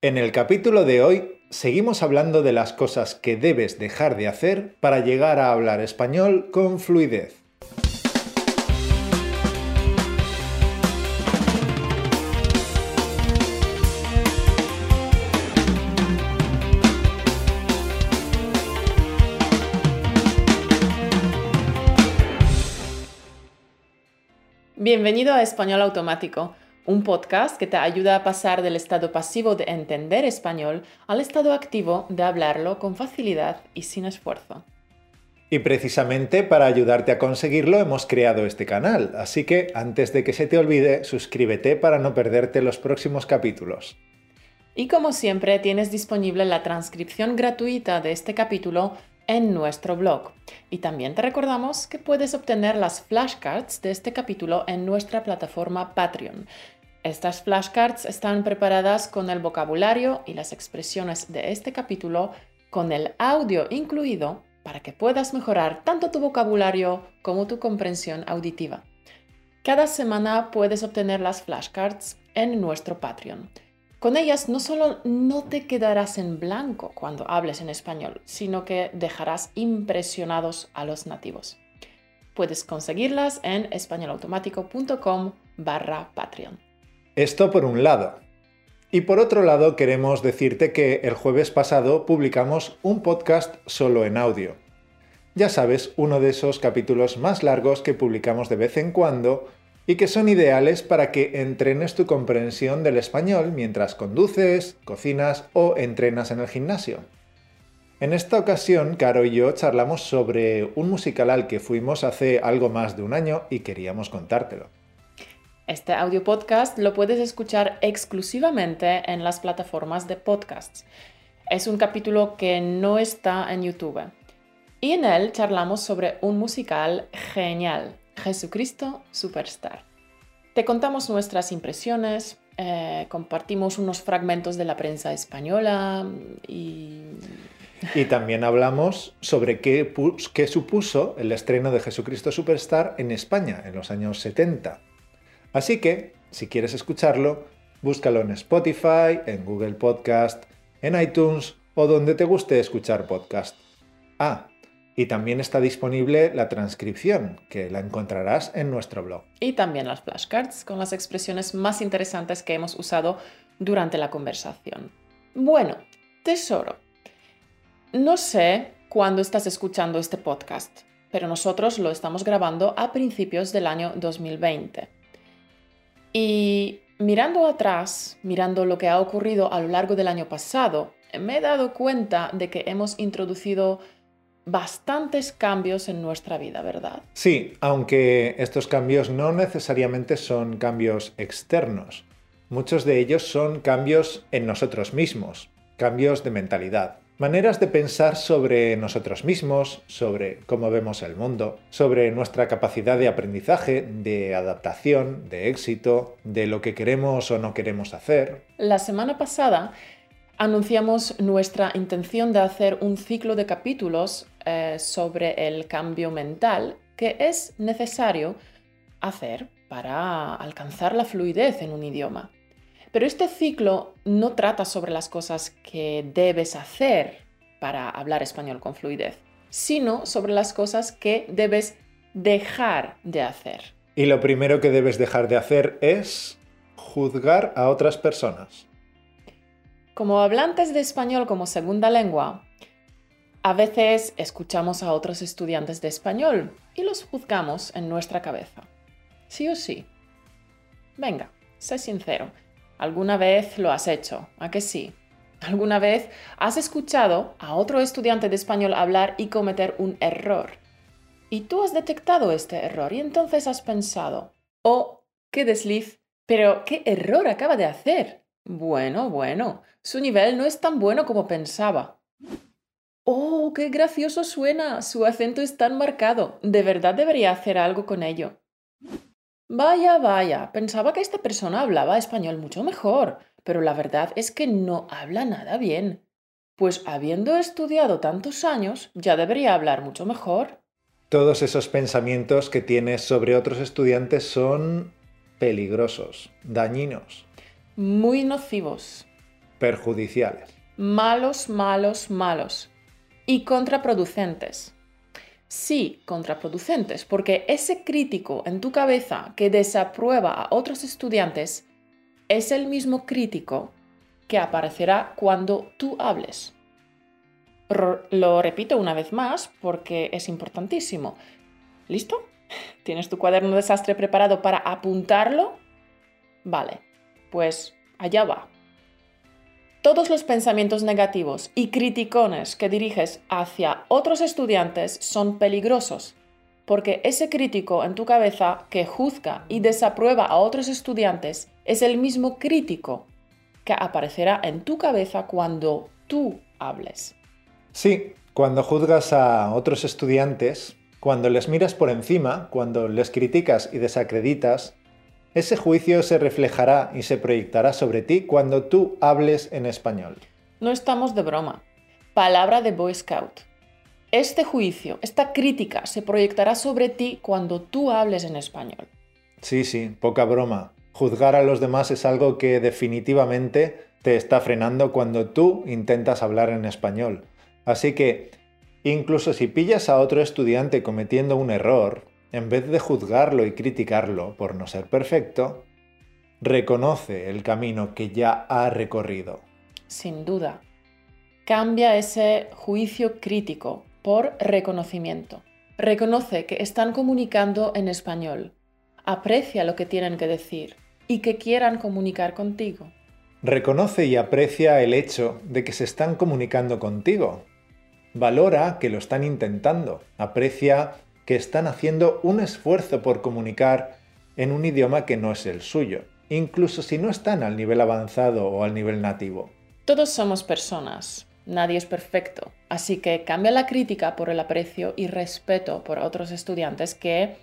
En el capítulo de hoy seguimos hablando de las cosas que debes dejar de hacer para llegar a hablar español con fluidez. Bienvenido a Español Automático un podcast que te ayuda a pasar del estado pasivo de entender español al estado activo de hablarlo con facilidad y sin esfuerzo. Y precisamente para ayudarte a conseguirlo hemos creado este canal, así que antes de que se te olvide, suscríbete para no perderte los próximos capítulos. Y como siempre, tienes disponible la transcripción gratuita de este capítulo en nuestro blog. Y también te recordamos que puedes obtener las flashcards de este capítulo en nuestra plataforma Patreon. Estas flashcards están preparadas con el vocabulario y las expresiones de este capítulo con el audio incluido para que puedas mejorar tanto tu vocabulario como tu comprensión auditiva. Cada semana puedes obtener las flashcards en nuestro Patreon. Con ellas no solo no te quedarás en blanco cuando hables en español, sino que dejarás impresionados a los nativos. Puedes conseguirlas en españolautomático.com barra Patreon. Esto por un lado. Y por otro lado, queremos decirte que el jueves pasado publicamos un podcast solo en audio. Ya sabes, uno de esos capítulos más largos que publicamos de vez en cuando y que son ideales para que entrenes tu comprensión del español mientras conduces, cocinas o entrenas en el gimnasio. En esta ocasión, Caro y yo charlamos sobre un musical al que fuimos hace algo más de un año y queríamos contártelo. Este audio podcast lo puedes escuchar exclusivamente en las plataformas de podcasts. Es un capítulo que no está en YouTube. Y en él charlamos sobre un musical genial, Jesucristo Superstar. Te contamos nuestras impresiones, eh, compartimos unos fragmentos de la prensa española y... Y también hablamos sobre qué, qué supuso el estreno de Jesucristo Superstar en España en los años 70 Así que, si quieres escucharlo, búscalo en Spotify, en Google Podcast, en iTunes o donde te guste escuchar podcast. Ah, y también está disponible la transcripción, que la encontrarás en nuestro blog. Y también las flashcards con las expresiones más interesantes que hemos usado durante la conversación. Bueno, tesoro. No sé cuándo estás escuchando este podcast, pero nosotros lo estamos grabando a principios del año 2020. Y mirando atrás, mirando lo que ha ocurrido a lo largo del año pasado, me he dado cuenta de que hemos introducido bastantes cambios en nuestra vida, ¿verdad? Sí, aunque estos cambios no necesariamente son cambios externos. Muchos de ellos son cambios en nosotros mismos, cambios de mentalidad maneras de pensar sobre nosotros mismos, sobre cómo vemos el mundo, sobre nuestra capacidad de aprendizaje, de adaptación, de éxito, de lo que queremos o no queremos hacer. La semana pasada anunciamos nuestra intención de hacer un ciclo de capítulos eh, sobre el cambio mental que es necesario hacer para alcanzar la fluidez en un idioma. Pero este ciclo no trata sobre las cosas que debes hacer para hablar español con fluidez, sino sobre las cosas que debes dejar de hacer. Y lo primero que debes dejar de hacer es juzgar a otras personas. Como hablantes de español como segunda lengua, a veces escuchamos a otros estudiantes de español y los juzgamos en nuestra cabeza. Sí o sí. Venga, sé sincero. ¿Alguna vez lo has hecho? ¿A que sí? ¿Alguna vez has escuchado a otro estudiante de español hablar y cometer un error? Y tú has detectado este error y entonces has pensado, oh, qué desliz, pero qué error acaba de hacer. Bueno, bueno, su nivel no es tan bueno como pensaba. Oh, qué gracioso suena, su acento es tan marcado, de verdad debería hacer algo con ello. Vaya, vaya, pensaba que esta persona hablaba español mucho mejor, pero la verdad es que no habla nada bien. Pues habiendo estudiado tantos años, ya debería hablar mucho mejor. Todos esos pensamientos que tienes sobre otros estudiantes son peligrosos, dañinos. Muy nocivos. perjudiciales. Malos, malos, malos. Y contraproducentes. Sí, contraproducentes, porque ese crítico en tu cabeza que desaprueba a otros estudiantes es el mismo crítico que aparecerá cuando tú hables. lo repito una vez más porque es importantísimo. ¿Listo? ¿Tienes tu cuaderno desastre preparado para apuntarlo? Vale, pues allá va. Todos los pensamientos negativos y criticones que diriges hacia otros estudiantes son peligrosos, porque ese crítico en tu cabeza que juzga y desaprueba a otros estudiantes es el mismo crítico que aparecerá en tu cabeza cuando tú hables. Sí, cuando juzgas a otros estudiantes, cuando les miras por encima, cuando les criticas y desacreditas, ese juicio se reflejará y se proyectará sobre ti cuando tú hables en español. No estamos de broma. Palabra de Boy Scout. Este juicio, esta crítica se proyectará sobre ti cuando tú hables en español. Sí, sí, poca broma. Juzgar a los demás es algo que definitivamente te está frenando cuando tú intentas hablar en español. Así que, incluso si pillas a otro estudiante cometiendo un error, en vez de juzgarlo y criticarlo por no ser perfecto, reconoce el camino que ya ha recorrido. Sin duda. Cambia ese juicio crítico por reconocimiento. Reconoce que están comunicando en español. Aprecia lo que tienen que decir y que quieran comunicar contigo. Reconoce y aprecia el hecho de que se están comunicando contigo. Valora que lo están intentando. Aprecia que están haciendo un esfuerzo por comunicar en un idioma que no es el suyo, incluso si no están al nivel avanzado o al nivel nativo. Todos somos personas, nadie es perfecto, así que cambia la crítica por el aprecio y respeto por otros estudiantes que,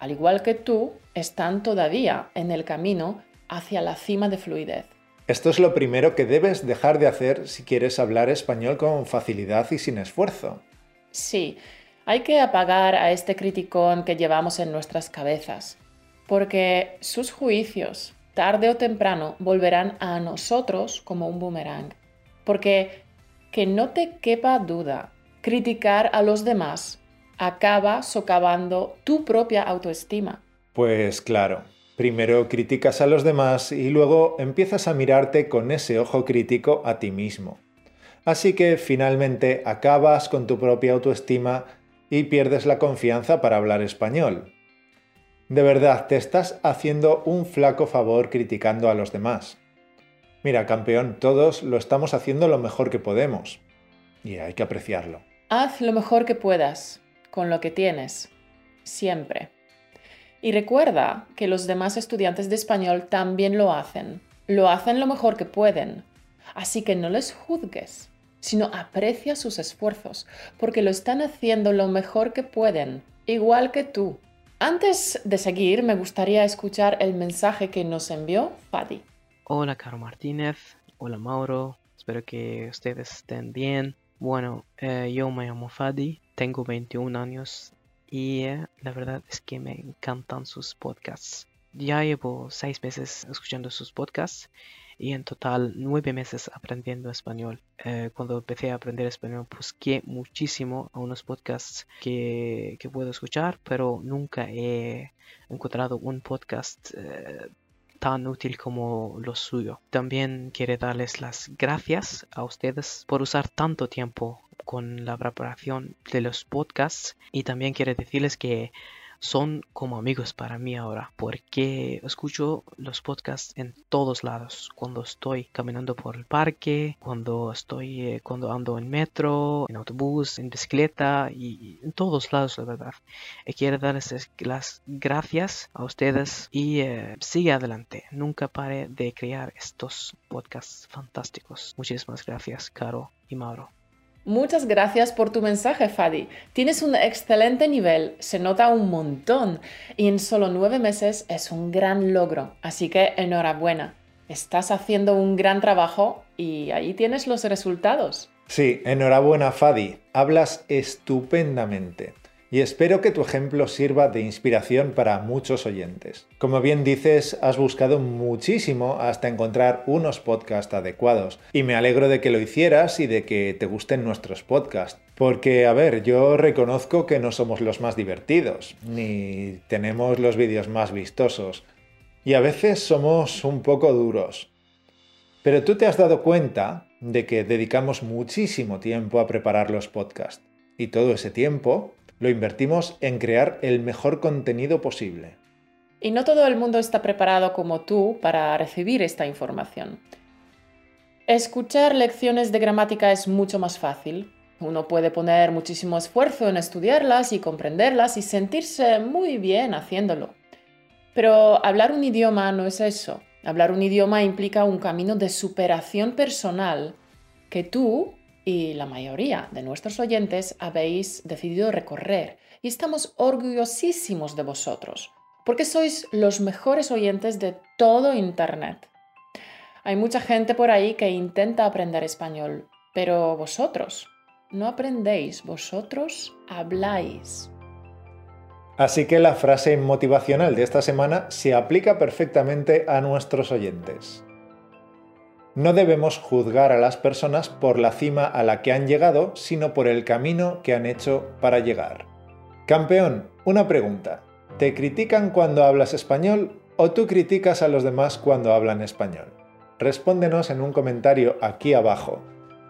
al igual que tú, están todavía en el camino hacia la cima de fluidez. Esto es lo primero que debes dejar de hacer si quieres hablar español con facilidad y sin esfuerzo. Sí, hay que apagar a este criticón que llevamos en nuestras cabezas, porque sus juicios, tarde o temprano, volverán a nosotros como un boomerang. Porque, que no te quepa duda, criticar a los demás acaba socavando tu propia autoestima. Pues claro, primero criticas a los demás y luego empiezas a mirarte con ese ojo crítico a ti mismo. Así que finalmente acabas con tu propia autoestima y pierdes la confianza para hablar español. De verdad, te estás haciendo un flaco favor criticando a los demás. Mira, campeón, todos lo estamos haciendo lo mejor que podemos. Y hay que apreciarlo. Haz lo mejor que puedas, con lo que tienes, siempre. Y recuerda que los demás estudiantes de español también lo hacen. Lo hacen lo mejor que pueden. Así que no les juzgues sino aprecia sus esfuerzos, porque lo están haciendo lo mejor que pueden, igual que tú. Antes de seguir, me gustaría escuchar el mensaje que nos envió Fadi. Hola, Caro Martínez. Hola, Mauro. Espero que ustedes estén bien. Bueno, eh, yo me llamo Fadi, tengo 21 años y eh, la verdad es que me encantan sus podcasts. Ya llevo seis meses escuchando sus podcasts y en total nueve meses aprendiendo español. Eh, cuando empecé a aprender español busqué muchísimo a unos podcasts que, que puedo escuchar, pero nunca he encontrado un podcast eh, tan útil como lo suyo. También quiero darles las gracias a ustedes por usar tanto tiempo con la preparación de los podcasts y también quiero decirles que son como amigos para mí ahora, porque escucho los podcasts en todos lados, cuando estoy caminando por el parque, cuando estoy, eh, cuando ando en metro, en autobús, en bicicleta y en todos lados, la verdad. Y quiero darles las gracias a ustedes y eh, sigue adelante. Nunca pare de crear estos podcasts fantásticos. Muchísimas gracias, Caro y Mauro. Muchas gracias por tu mensaje, Fadi. Tienes un excelente nivel, se nota un montón y en solo nueve meses es un gran logro, así que enhorabuena. Estás haciendo un gran trabajo y ahí tienes los resultados. Sí, enhorabuena, Fadi. Hablas estupendamente. Y espero que tu ejemplo sirva de inspiración para muchos oyentes. Como bien dices, has buscado muchísimo hasta encontrar unos podcasts adecuados y me alegro de que lo hicieras y de que te gusten nuestros podcasts. Porque, a ver, yo reconozco que no somos los más divertidos, ni tenemos los vídeos más vistosos, y a veces somos un poco duros. Pero tú te has dado cuenta de que dedicamos muchísimo tiempo a preparar los podcasts, y todo ese tiempo lo invertimos en crear el mejor contenido posible. Y no todo el mundo está preparado como tú para recibir esta información. Escuchar lecciones de gramática es mucho más fácil. Uno puede poner muchísimo esfuerzo en estudiarlas y comprenderlas y sentirse muy bien haciéndolo. Pero hablar un idioma no es eso. Hablar un idioma implica un camino de superación personal que tú y la mayoría de nuestros oyentes habéis decidido recorrer y estamos orgullosísimos de vosotros, porque sois los mejores oyentes de todo Internet. Hay mucha gente por ahí que intenta aprender español, pero vosotros no aprendéis, vosotros habláis. Así que la frase motivacional de esta semana se aplica perfectamente a nuestros oyentes. No debemos juzgar a las personas por la cima a la que han llegado, sino por el camino que han hecho para llegar. Campeón, una pregunta. ¿Te critican cuando hablas español o tú criticas a los demás cuando hablan español? Respóndenos en un comentario aquí abajo.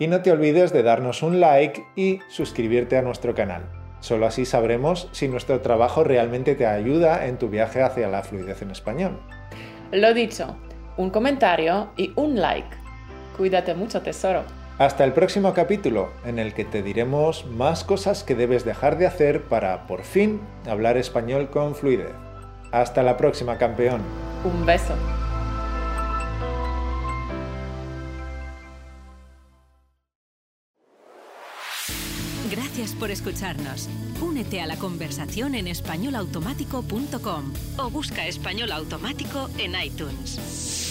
Y no te olvides de darnos un like y suscribirte a nuestro canal. Solo así sabremos si nuestro trabajo realmente te ayuda en tu viaje hacia la fluidez en español. Lo dicho, un comentario y un like. Cuídate mucho, tesoro. Hasta el próximo capítulo, en el que te diremos más cosas que debes dejar de hacer para, por fin, hablar español con fluidez. Hasta la próxima, campeón. Un beso. Gracias por escucharnos. Únete a la conversación en españolautomático.com o busca español automático en iTunes.